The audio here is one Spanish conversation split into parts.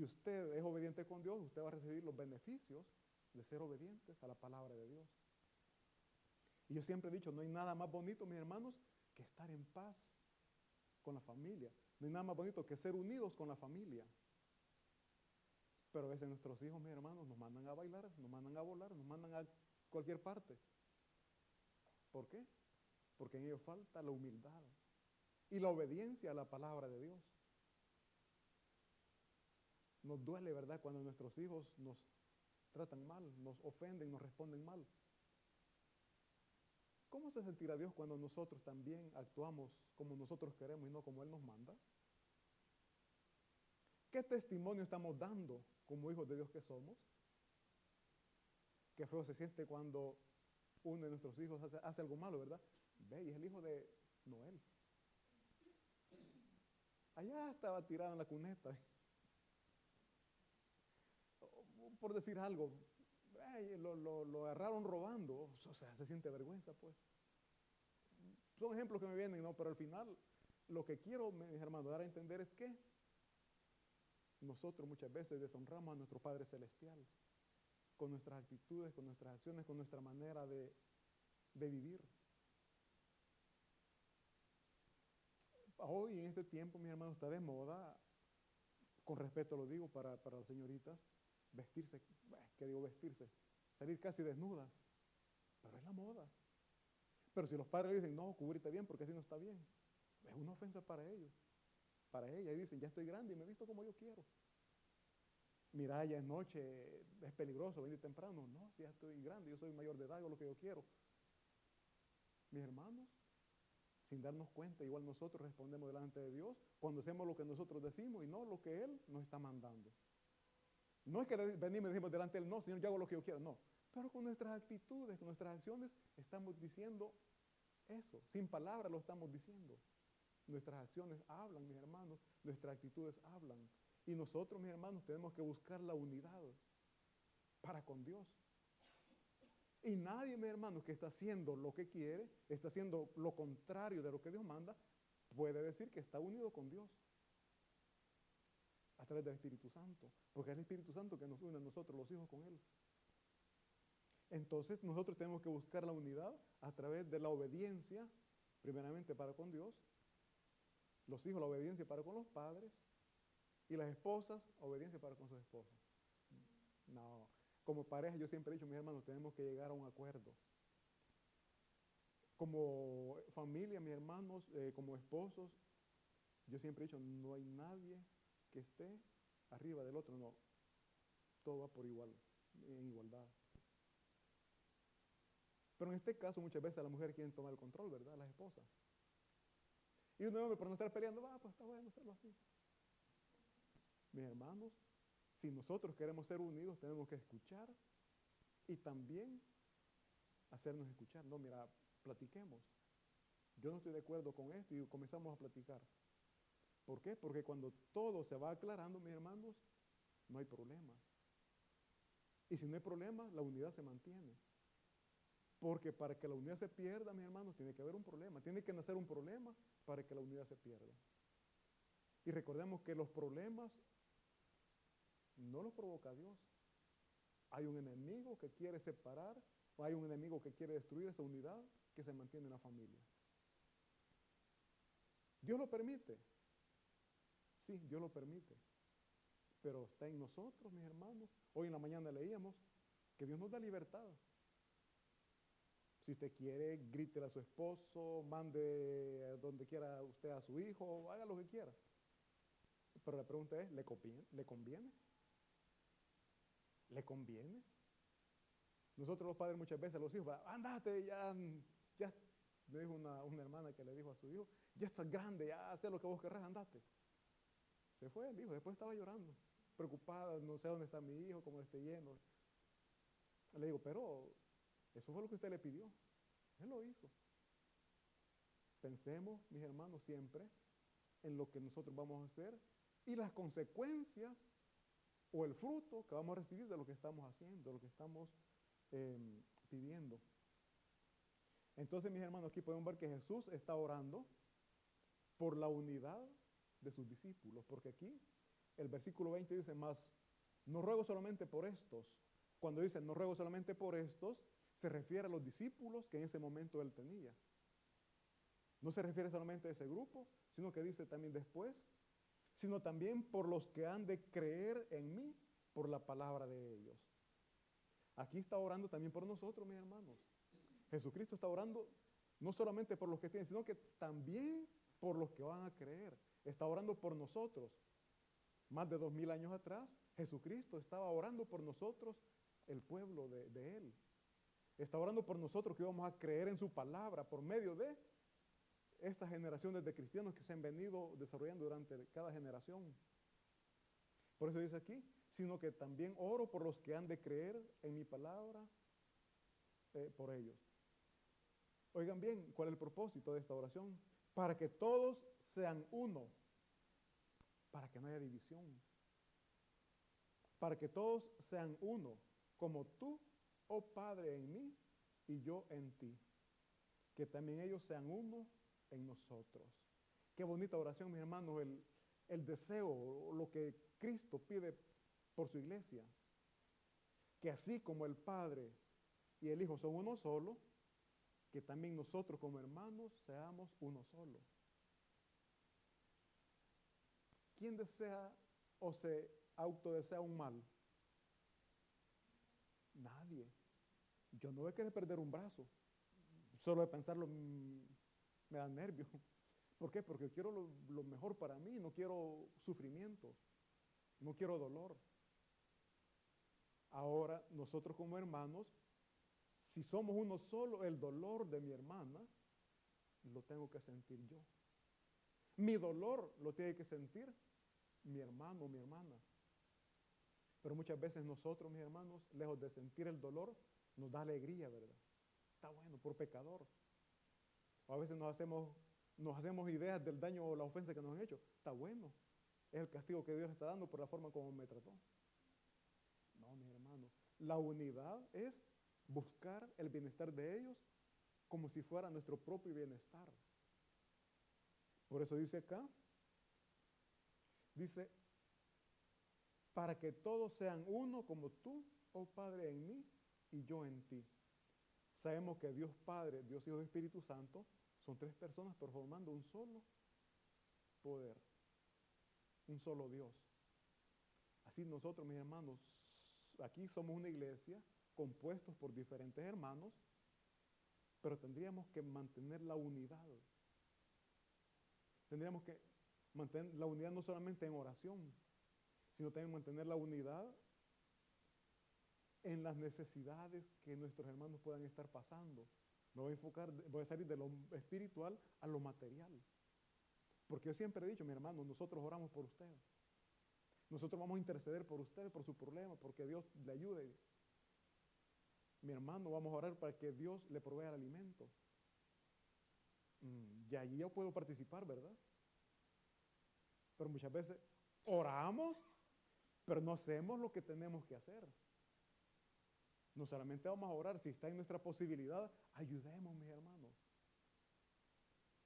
si usted es obediente con Dios, usted va a recibir los beneficios de ser obedientes a la palabra de Dios. Y yo siempre he dicho, no hay nada más bonito, mis hermanos, que estar en paz con la familia. No hay nada más bonito que ser unidos con la familia. Pero a veces nuestros hijos, mis hermanos, nos mandan a bailar, nos mandan a volar, nos mandan a cualquier parte. ¿Por qué? Porque en ellos falta la humildad y la obediencia a la palabra de Dios. Nos duele, ¿verdad?, cuando nuestros hijos nos tratan mal, nos ofenden, nos responden mal. ¿Cómo se sentirá Dios cuando nosotros también actuamos como nosotros queremos y no como Él nos manda? ¿Qué testimonio estamos dando como hijos de Dios que somos? Qué feo se siente cuando uno de nuestros hijos hace, algo malo, ¿verdad? Ve, y es el hijo de Noel. Allá estaba tirado en la cuneta. Por decir algo, lo, lo, agarraron robando. O sea, se siente vergüenza, pues. Son ejemplos que me vienen, ¿no? Pero al final, lo que quiero, mis hermanos, dar a entender es que nosotros muchas veces deshonramos a nuestro Padre Celestial con nuestras actitudes, con nuestras acciones, con nuestra manera de, vivir. Hoy en este tiempo, mis hermanos, está de moda, con respeto lo digo para, para las señoritas, vestirse, ¿qué digo vestirse? Salir casi desnudas. Pero es la moda. Pero si los padres dicen, no, cubrirte bien porque así no está bien, es una ofensa para ellos, para ella. Y dicen, ya estoy grande y me he visto como yo quiero. Mira, ya es noche, es peligroso venir temprano. No, si ya estoy grande, yo soy mayor de edad, hago lo que yo quiero. Mis hermanos, sin darnos cuenta, igual nosotros respondemos delante de Dios cuando hacemos lo que nosotros decimos y no lo que Él nos está mandando. No es que venimos y decimos delante de Él, no, Señor, yo hago lo que yo quiero, no. Pero con nuestras actitudes, con nuestras acciones, estamos diciendo eso. Sin palabras lo estamos diciendo. Nuestras acciones hablan, mis hermanos, nuestras actitudes hablan. Y nosotros, mis hermanos, tenemos que buscar la unidad para con Dios. Y nadie, mis hermanos, que está haciendo lo que quiere, está haciendo lo contrario de lo que Dios manda, puede decir que está unido con Dios a través del Espíritu Santo, porque es el Espíritu Santo que nos une a nosotros, los hijos, con Él. Entonces nosotros tenemos que buscar la unidad a través de la obediencia, primeramente para con Dios, los hijos la obediencia para con los padres y las esposas obediencia para con sus esposas. No, como pareja yo siempre he dicho, mis hermanos, tenemos que llegar a un acuerdo. Como familia, mis hermanos, eh, como esposos, yo siempre he dicho, no hay nadie que esté arriba del otro, no. Todo va por igual, en igualdad. Pero en este caso muchas veces las mujeres quieren tomar el control, ¿verdad? Las esposas. Y un hombre por no estar peleando, va, pues está bueno hacerlo así. Mis hermanos, si nosotros queremos ser unidos, tenemos que escuchar y también hacernos escuchar. No, mira, platiquemos. Yo no estoy de acuerdo con esto y comenzamos a platicar. ¿Por qué? Porque cuando todo se va aclarando, mis hermanos, no hay problema. Y si no hay problema, la unidad se mantiene. Porque para que la unidad se pierda, mis hermanos, tiene que haber un problema. Tiene que nacer un problema para que la unidad se pierda. Y recordemos que los problemas no los provoca Dios. Hay un enemigo que quiere separar o hay un enemigo que quiere destruir esa unidad que se mantiene en la familia. Dios lo permite. Sí, Dios lo permite. Pero está en nosotros, mis hermanos. Hoy en la mañana leíamos que Dios nos da libertad. Si usted quiere, grítele a su esposo, mande donde quiera usted a su hijo, haga lo que quiera. Pero la pregunta es, ¿le conviene? ¿Le conviene? ¿Le conviene? Nosotros los padres muchas veces los hijos, andate, ya, ya, me dijo una, una, hermana que le dijo a su hijo, ya estás grande, ya haz lo que vos querrás, andate. Se fue el hijo, después estaba llorando, preocupada, no sé dónde está mi hijo, cómo esté lleno. Le digo, pero eso fue lo que usted le pidió. Él lo hizo. Pensemos, mis hermanos, siempre en lo que nosotros vamos a hacer y las consecuencias o el fruto que vamos a recibir de lo que estamos haciendo, de lo que estamos em, pidiendo. Entonces, mis hermanos, aquí podemos ver que Jesús está orando por la unidad de sus discípulos, porque aquí el versículo 20 dice más, no ruego solamente por estos. Cuando dice no ruego solamente por estos, se refiere a los discípulos que en ese momento él tenía. No se refiere solamente a ese grupo, sino que dice también después, sino también por los que han de creer en mí por la palabra de ellos. Aquí está orando también por nosotros, mis hermanos. Jesucristo está orando no solamente por los que tienen, sino que también por los que van a creer. Está orando por nosotros. Más de dos mil años atrás, Jesucristo estaba orando por nosotros, el pueblo de, Él. Está orando por nosotros que íbamos a creer en su palabra por medio de estas generaciones de cristianos que se han venido desarrollando durante cada generación. Por eso dice aquí, sino que también oro por los que han de creer en mi palabra eh, por ellos. Oigan bien, ¿cuál es el propósito de esta oración? Para que todos sean uno, para que no haya división. Para que todos sean uno, como tú, oh Padre, en mí y yo en ti. Que también ellos sean uno en nosotros. Qué bonita oración, mis hermanos, el, el deseo, lo que Cristo pide por su iglesia. Que así como el Padre y el Hijo son uno solo, que también nosotros como hermanos seamos uno solo. ¿Quién desea o se autodesea un mal? Nadie. Yo no voy a querer perder un brazo. Solo de pensarlo mm, me da nervio. ¿Por qué? Porque quiero lo, lo mejor para mí, no quiero sufrimiento, no quiero dolor. Ahora, nosotros como hermanos, si somos uno solo, el dolor de mi hermana lo tengo que sentir yo. Mi dolor lo tiene que sentir mi hermano o mi hermana. Pero muchas veces nosotros, mis hermanos, lejos de sentir el dolor, nos da alegría, ¿verdad? Está bueno, por pecador. O a veces nos hacemos, nos hacemos ideas del daño o la ofensa que nos han hecho. Está bueno. Es el castigo que Dios está dando por la forma como me trató. No, mis hermanos. La unidad es buscar el bienestar de ellos como si fuera nuestro propio bienestar. Por eso dice acá, dice, para que todos sean uno como tú, oh Padre, en mí y yo en ti. Sabemos que Dios Padre, Dios Hijo y Espíritu Santo son tres personas pero formando un solo poder, un solo Dios. Así nosotros, mis hermanos, aquí somos una iglesia compuestos por diferentes hermanos, pero tendríamos que mantener la unidad. Tendríamos que mantener la unidad no solamente en oración, sino también mantener la unidad en las necesidades que nuestros hermanos puedan estar pasando. Me voy a enfocar, voy a salir de lo espiritual a lo material. Porque yo siempre he dicho, mi hermano, nosotros oramos por usted. Nosotros vamos a interceder por usted, por su problema, porque Dios le ayude mi hermano, vamos a orar para que Dios le provea el alimento. Mm, y allí yo puedo participar, ¿verdad? Pero muchas veces oramos, pero no hacemos lo que tenemos que hacer. No solamente vamos a orar, si está en nuestra posibilidad, ayudemos, mis hermanos.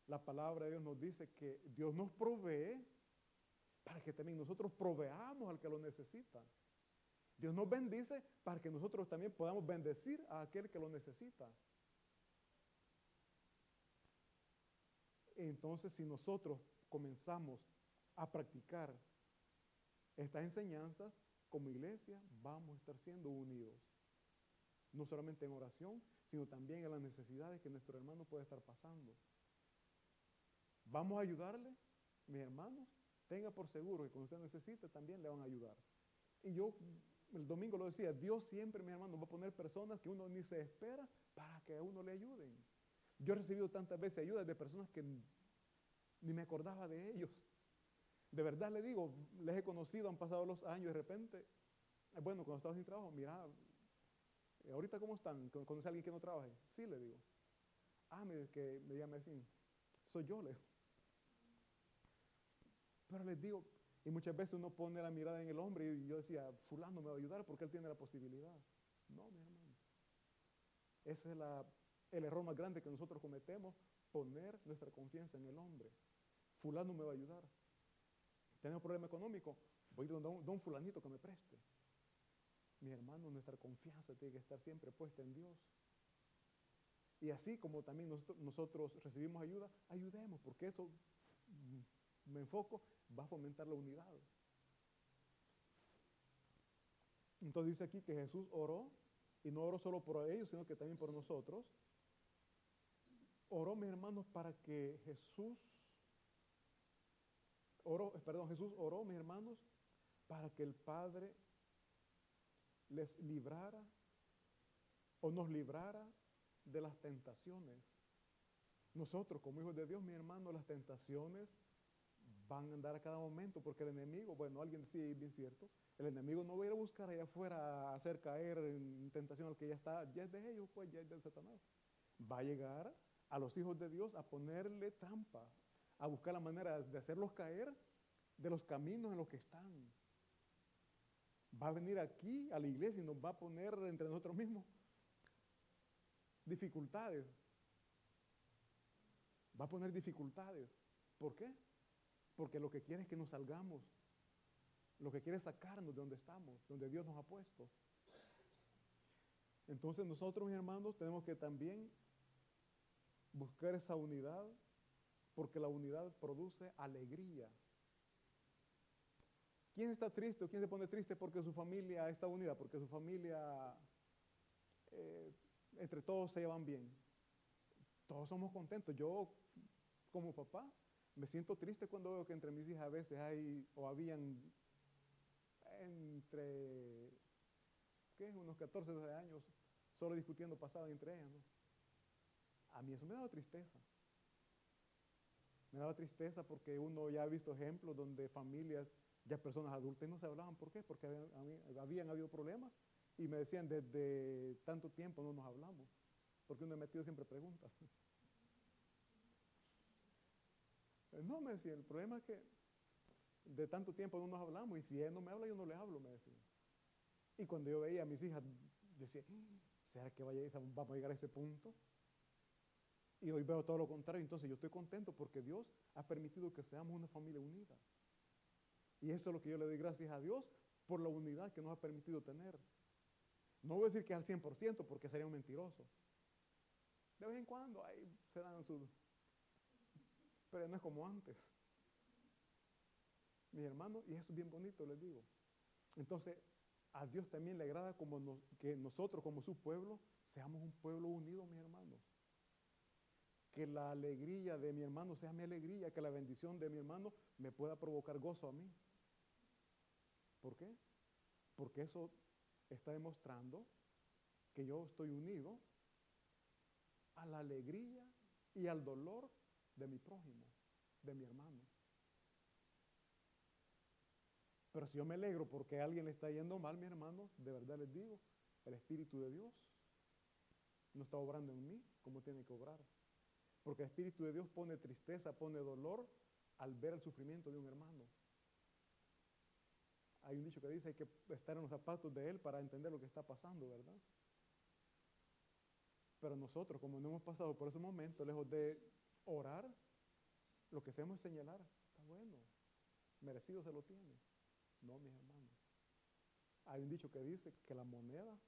La palabra de Dios nos dice que Dios nos provee para que también nosotros proveamos al que lo necesita. Dios nos bendice para que nosotros también podamos bendecir a aquel que lo necesita. Entonces, si nosotros comenzamos a practicar estas enseñanzas como iglesia, vamos a estar siendo unidos. No solamente en oración, sino también en las necesidades que nuestro hermano puede estar pasando. Vamos a ayudarle, mis hermanos. Tenga por seguro que cuando usted necesite también le van a ayudar. Y yo el domingo lo decía, Dios siempre, mi hermano, va a poner personas que uno ni se espera para que a uno le ayuden. Yo he recibido tantas veces ayudas de personas que ni me acordaba de ellos. De verdad le digo, les he conocido, han pasado los años, de repente, eh, bueno, cuando estaba sin trabajo, mira, eh, ahorita cómo están, conoce a alguien que no trabaje. Sí, le digo. Ah, me, que me llama así, soy yo, le digo. Pero les digo, y muchas veces uno pone la mirada en el hombre y yo decía, fulano me va a ayudar porque él tiene la posibilidad. No, mi hermano. Ese es el error más grande que nosotros cometemos, poner nuestra confianza en el hombre. Fulano me va a ayudar. Tenemos problema económico. voy a ir don, don fulanito que me preste. Mi hermano, nuestra confianza tiene que estar siempre puesta en Dios. Y así como también nosotros, recibimos ayuda, ayudemos, porque eso, mm, me enfoco, va a fomentar la unidad. Entonces dice aquí que Jesús oró, y no oró solo por ellos, sino que también por nosotros. Oró, mis hermanos, para que Jesús, oró, perdón, Jesús oró, mis hermanos, para que el Padre les librara o nos librara de las tentaciones. Nosotros, como hijos de Dios, mi hermano, las tentaciones van a andar a cada momento, porque el enemigo, bueno, alguien decía, bien cierto, el enemigo no va a ir a buscar allá afuera a hacer caer en tentación al que ya está, ya es de ellos, pues ya es del Satanás. Va a llegar a los hijos de Dios a ponerle trampa, a buscar la manera de hacerlos caer de los caminos en los que están. Va a venir aquí a la iglesia y nos va a poner entre nosotros mismos dificultades. Va a poner dificultades. ¿Por qué? Porque lo que quiere es que nos salgamos. Lo que quiere es sacarnos de donde estamos, donde Dios nos ha puesto. Entonces nosotros, mis hermanos, tenemos que también buscar esa unidad, porque la unidad produce alegría. ¿Quién está triste o quién se pone triste porque su familia está unida, porque su familia eh, entre todos se llevan bien. Todos somos contentos. Yo, como papá, me siento triste cuando veo que entre mis hijas a veces hay o habían entre, ¿qué? Unos 14, 12 años solo discutiendo pasado entre ellas, A mí eso me daba tristeza. Me daba tristeza porque uno ya ha visto ejemplos donde familias, ya personas adultas no se hablaban. ¿Por qué? Porque habían habido problemas y me decían, desde tanto tiempo no nos hablamos, porque uno metido siempre preguntas. No, me decía, el problema es que de tanto tiempo no nos hablamos y si él no me habla, yo no le hablo, me decía. Y cuando yo veía a mis hijas, decía, ¿será que vamos a llegar a ese punto? Y hoy veo todo lo contrario, entonces yo estoy contento porque Dios ha permitido que seamos una familia unida. Y eso es lo que yo le doy gracias a Dios por la unidad que nos ha permitido tener. No voy a decir que al 100% porque sería un mentiroso. De vez en cuando ahí se dan sus... Pero no es como antes. Mis hermanos, y eso es bien bonito, les digo. Entonces, a Dios también le agrada que nosotros, como su pueblo, seamos un pueblo unido, mis hermanos. Que la alegría de mi hermano sea mi alegría, que la bendición de mi hermano me pueda provocar gozo a mí. ¿Por qué? Porque eso está demostrando que yo estoy unido a la alegría y al dolor de mi prójimo, de mi hermano. Pero si yo me alegro porque a alguien le está yendo mal, mi hermano, de verdad les digo, el Espíritu de Dios no está obrando en mí como tiene que obrar. Porque el Espíritu de Dios pone tristeza, pone dolor al ver el sufrimiento de un hermano. Hay un dicho que dice hay que estar en los zapatos de Él para entender lo que está pasando, ¿verdad? Pero nosotros, como no hemos pasado por ese momento, lejos de orar, lo que hacemos es señalar, está bueno, merecido se lo tiene. No, mis hermanos. Hay un dicho que dice que la moneda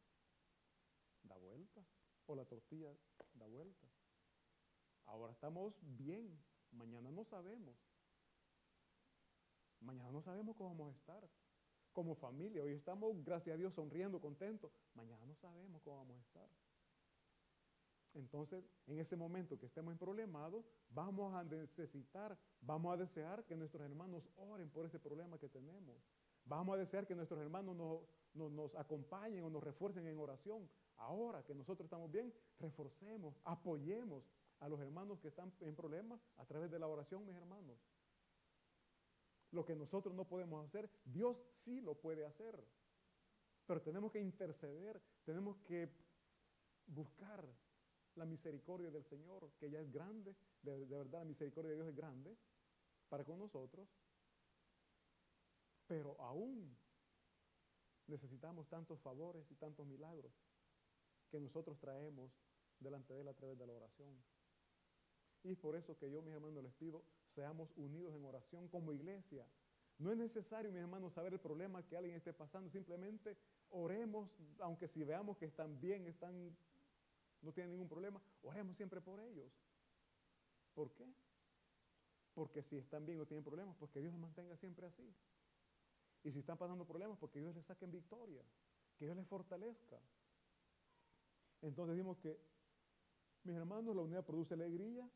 da vuelta o la tortilla da vuelta. Ahora estamos bien, mañana no sabemos. Mañana no sabemos cómo vamos a estar como familia. Hoy estamos, gracias a Dios, sonriendo, contentos. Mañana no sabemos cómo vamos a estar. Entonces, en ese momento que estemos problemados, vamos a necesitar, vamos a desear que nuestros hermanos oren por ese problema que tenemos. Vamos a desear que nuestros hermanos nos, nos acompañen o nos refuercen en oración. Ahora que nosotros estamos bien, reforcemos, apoyemos a los hermanos que están en problemas a través de la oración, mis hermanos. Lo que nosotros no podemos hacer, Dios sí lo puede hacer. Pero tenemos que interceder, tenemos que buscar la misericordia del Señor, que ya es grande, de, verdad la misericordia de Dios es grande para con nosotros. Pero aún necesitamos tantos favores y tantos milagros que nosotros traemos delante de Él a través de la oración. Y es por eso que yo, mis hermanos, les pido, seamos unidos en oración como iglesia. No es necesario, mis hermanos, saber el problema que alguien esté pasando. Simplemente oremos, aunque si veamos que están bien, están, no tienen ningún problema, oremos siempre por ellos. ¿Por qué? Porque si están bien o tienen problemas, pues que Dios los mantenga siempre así. Y si están pasando problemas, porque Dios les saque en victoria, que Dios les fortalezca. Entonces decimos que, mis hermanos, la unidad produce alegría.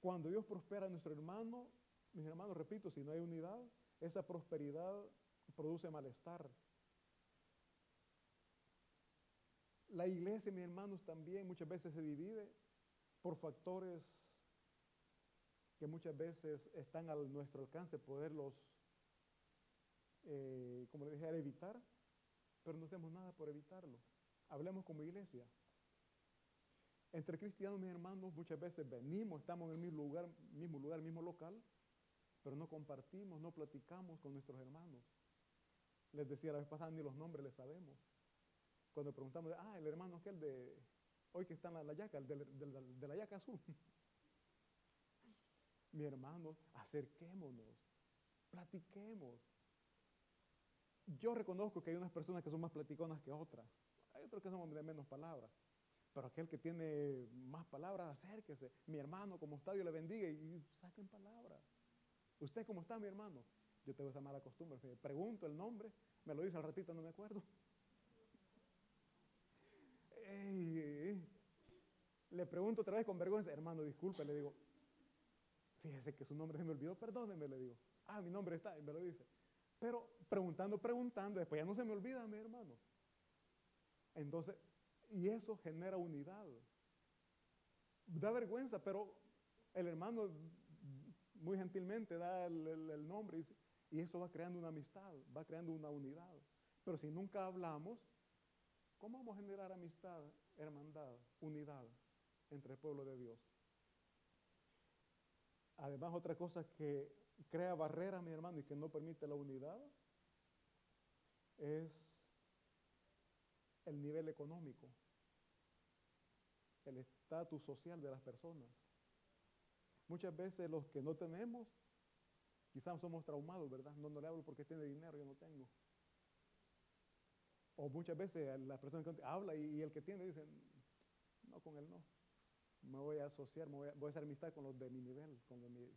Cuando Dios prospera a nuestro hermano, mis hermanos, repito, si no hay unidad, esa prosperidad produce malestar. La iglesia, mis hermanos, también muchas veces se divide por factores que muchas veces están a nuestro alcance poderlos, eh, como le dije, evitar, pero no hacemos nada por evitarlo. Hablemos como iglesia. Entre cristianos, mis hermanos, muchas veces venimos, estamos en el mismo lugar, mismo lugar, mismo local, pero no compartimos, no platicamos con nuestros hermanos. Les decía la vez pasada, ni los nombres les sabemos. Cuando preguntamos, ah, el hermano aquel de, hoy que está en la, yaca, el de, de la yaca azul. Mi hermano, acerquémonos, platiquemos. Yo reconozco que hay unas personas que son más platiconas que otras. Hay otros que son de menos palabras. Pero aquel que tiene más palabras, acérquese. Mi hermano, como está, Dios le bendiga y saquen palabras. ¿Usted cómo está, mi hermano? Yo tengo esa mala costumbre. Pregunto el nombre, me lo dice al ratito, no me acuerdo. Le pregunto otra vez con vergüenza, hermano, disculpe, le digo, Fíjese que su nombre se me olvidó, perdóneme, le digo. Ah, mi nombre está, y me lo dice. Pero preguntando, preguntando, después ya no se me olvida, mi hermano. Entonces, y eso genera unidad. Da vergüenza, pero el hermano muy gentilmente da el, nombre y, eso va creando una amistad, va creando una unidad. Pero si nunca hablamos, ¿cómo vamos a generar amistad, hermandad, unidad entre el pueblo de Dios? Además, otra cosa que crea barrera, mi hermano, y que no permite la unidad, es el nivel económico, el estatus social de las personas. Muchas veces los que no tenemos, quizás somos traumados, ¿verdad? No le hablo porque tiene dinero, yo no tengo. O muchas veces la persona que habla y, el que tiene dice, no, con él no me voy a asociar, me voy a, hacer amistad con los de mi nivel, con mi...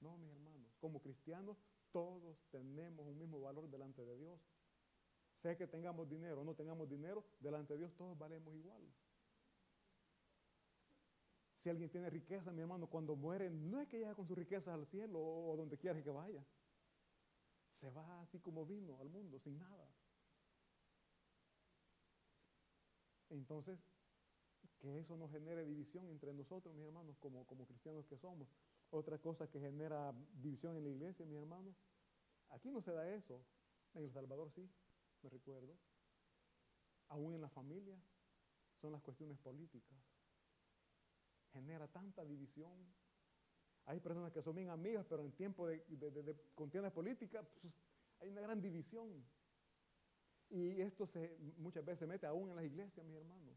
No, mis hermanos, como cristianos todos tenemos un mismo valor delante de Dios. Sé que tengamos dinero o no tengamos dinero, delante de Dios todos valemos igual. Si alguien tiene riqueza, mi hermano, cuando muere, no es que llegue con sus riquezas al cielo o donde quiera que vaya. Se va así como vino al mundo, sin nada. Entonces, que eso no genere división entre nosotros, mis hermanos, como, como cristianos que somos. Otra cosa que genera división en la iglesia, mis hermanos, aquí no se da eso. En El Salvador sí, me recuerdo. Aún en la familia son las cuestiones políticas. Genera tanta división. Hay personas que son bien amigas, pero en tiempo de, de, políticas pues, hay una gran división. Y esto se, muchas veces se mete aún en las iglesias, mis hermanos.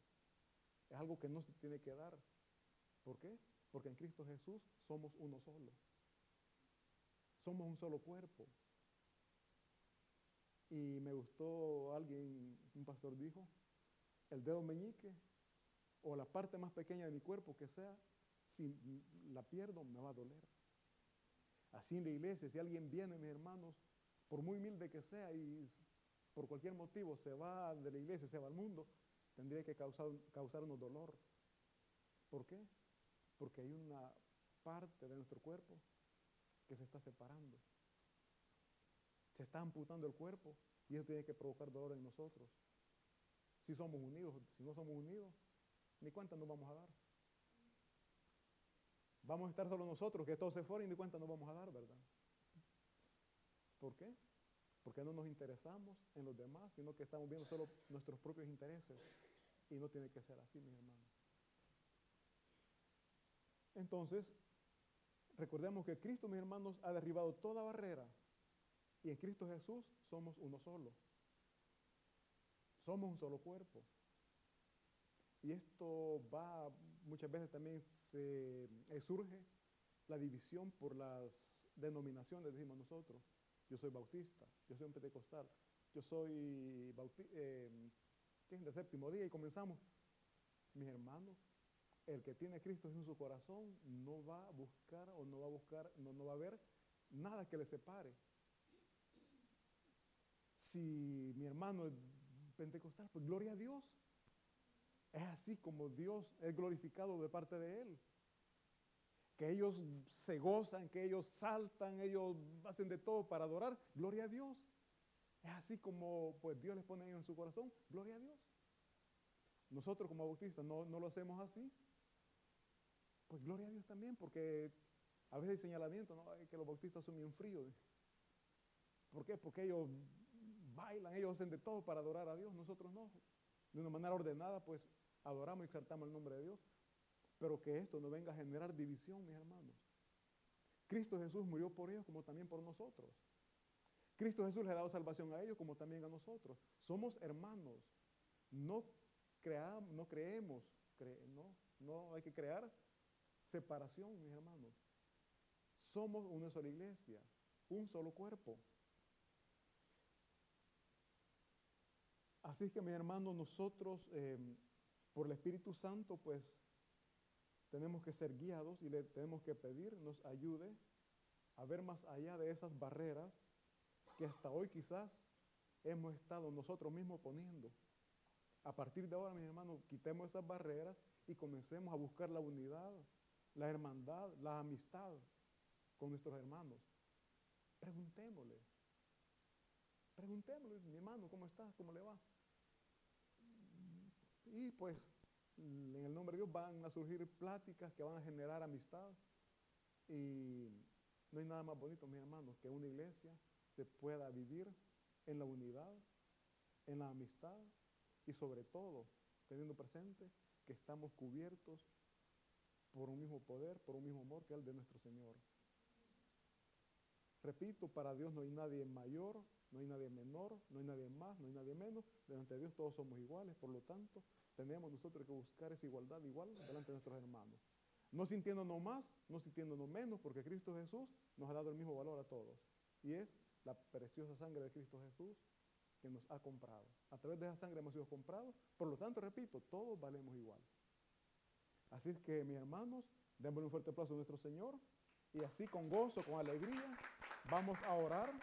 Es algo que no se tiene que dar. ¿Por qué? Porque en Cristo Jesús somos uno solo. Somos un solo cuerpo. Y me gustó alguien, un pastor dijo, el dedo meñique o la parte más pequeña de mi cuerpo que sea, si la pierdo me va a doler. Así en la iglesia, si alguien viene, mis hermanos, por muy humilde que sea y por cualquier motivo se va de la iglesia, se va al mundo, tendría que causar, causarnos dolor. ¿Por qué? Porque hay una parte de nuestro cuerpo que se está separando. Se está amputando el cuerpo y eso tiene que provocar dolor en nosotros. Si somos unidos, si no somos unidos, ni cuenta nos vamos a dar. Vamos a estar solo nosotros, que todos se fueron y ni cuenta nos vamos a dar, ¿verdad? ¿Por qué? Porque no nos interesamos en los demás, sino que estamos viendo solo nuestros propios intereses. Y no tiene que ser así, mis hermanos. Entonces, recordemos que Cristo, mis hermanos, ha derribado toda barrera. Y en Cristo Jesús somos uno solo. Somos un solo cuerpo. Y esto va, muchas veces también se eh, surge la división por las denominaciones, decimos nosotros. Yo soy bautista, yo soy un pentecostal, yo soy eh, de séptimo día y comenzamos. Mis hermanos, el que tiene a Cristo en su corazón no va a buscar o no va a buscar, no, no va a haber nada que le separe. Si mi hermano es pentecostal, pues gloria a Dios. Es así como Dios es glorificado de parte de Él. Que ellos se gozan, que ellos saltan, ellos hacen de todo para adorar. Gloria a Dios. Es así como pues Dios les pone en su corazón. Gloria a Dios. Nosotros como bautistas no, no lo hacemos así. Pues gloria a Dios también, porque a veces hay señalamiento, ¿no? que los bautistas son bien fríos. ¿Por qué? Porque ellos bailan, ellos hacen de todo para adorar a Dios, nosotros no. De una manera ordenada, pues adoramos y exaltamos el nombre de Dios. Pero que esto no venga a generar división, mis hermanos. Cristo Jesús murió por ellos como también por nosotros. Cristo Jesús les ha dado salvación a ellos como también a nosotros. Somos hermanos. No, no creemos, no, no hay que crear separación, mis hermanos. Somos una sola iglesia, un solo cuerpo. Así que, mis hermanos, nosotros, em, por el Espíritu Santo, pues, tenemos que ser guiados y le tenemos que pedir, nos ayude a ver más allá de esas barreras que hasta hoy quizás hemos estado nosotros mismos poniendo. A partir de ahora, mis hermanos, quitemos esas barreras y comencemos a buscar la unidad, la hermandad, la amistad con nuestros hermanos. Preguntémosle. Preguntémosle, mi hermano, ¿cómo está? ¿Cómo le va? Y pues en el nombre de Dios van a surgir pláticas que van a generar amistad. Y no hay nada más bonito, mis hermanos, que una iglesia se pueda vivir en la unidad, en la amistad y sobre todo teniendo presente que estamos cubiertos por un mismo poder, por un mismo amor que el de nuestro Señor. Repito, para Dios no hay nadie mayor, no hay nadie menor, no hay nadie más, no hay nadie menos. Delante de Dios todos somos iguales, por lo tanto, tenemos nosotros que buscar esa igualdad igual delante de nuestros hermanos. No sintiéndonos más, no sintiéndonos menos, porque Cristo Jesús nos ha dado el mismo valor a todos. Y es la preciosa sangre de Cristo Jesús que nos ha comprado. A través de esa sangre hemos sido comprados. Por lo tanto, repito, todos valemos igual. Así es que, mis hermanos, démosle un fuerte aplauso a nuestro Señor. Y así, con gozo, con alegría, vamos a orar.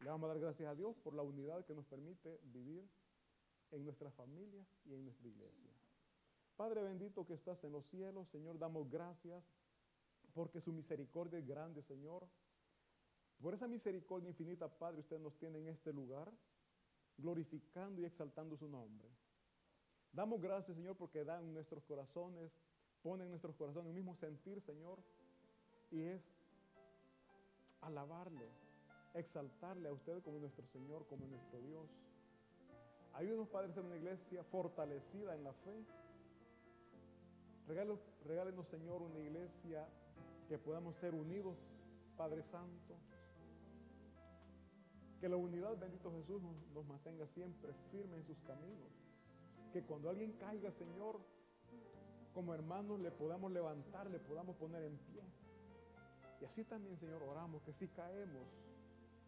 Le vamos a dar gracias a Dios por la unidad que nos permite vivir en nuestra familia y en nuestra iglesia. Padre bendito que estás en los cielos, Señor, damos gracias porque su misericordia es grande, Señor. Por esa misericordia infinita, Padre, usted nos tiene en este lugar, glorificando y exaltando su nombre. Damos gracias, Señor, porque dan nuestros corazones, ponen en nuestros corazones el mismo sentir, Señor, y es alabarle, exaltarle a usted como nuestro Señor, como nuestro Dios. Ayúdanos, Padre, a ser una iglesia fortalecida en la fe. Regálenos, Señor, una iglesia que podamos ser unidos, Padre Santo. Que la unidad, bendito Jesús, nos, mantenga siempre firmes en sus caminos. Que cuando alguien caiga, Señor, como hermanos le podamos levantar, le podamos poner en pie. Y así también, Señor, oramos que si caemos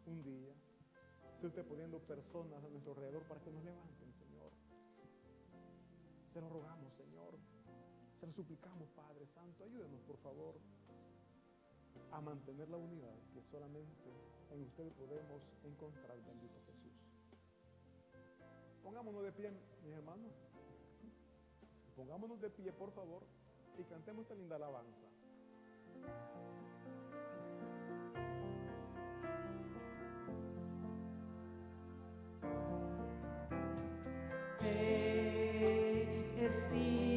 un día, sea usted poniendo personas a nuestro alrededor para que nos levanten, Señor. Se lo rogamos, Señor. Se lo suplicamos, Padre Santo. Ayúdenos, por favor, a mantener la unidad que solamente en usted podemos encontrar, bendito Jesús. Pongámonos de pie, mis hermanos. Pongámonos de pie, por favor, y cantemos esta linda alabanza. Espíritu.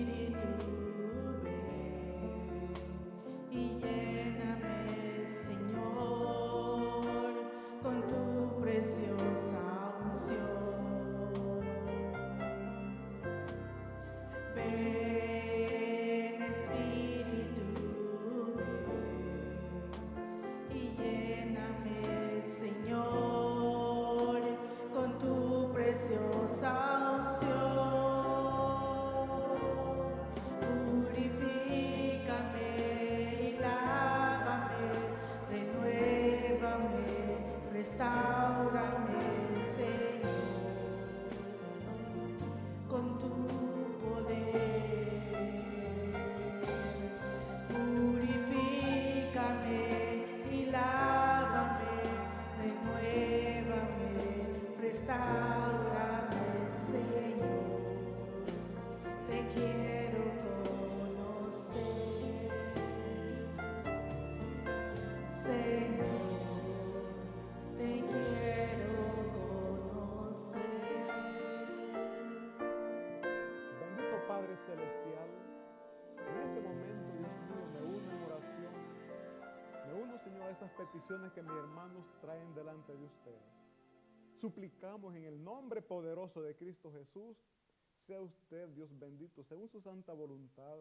Que mis hermanos traen delante de usted. Suplicamos en el nombre poderoso de Cristo Jesús, sea usted, Dios bendito, según su santa voluntad,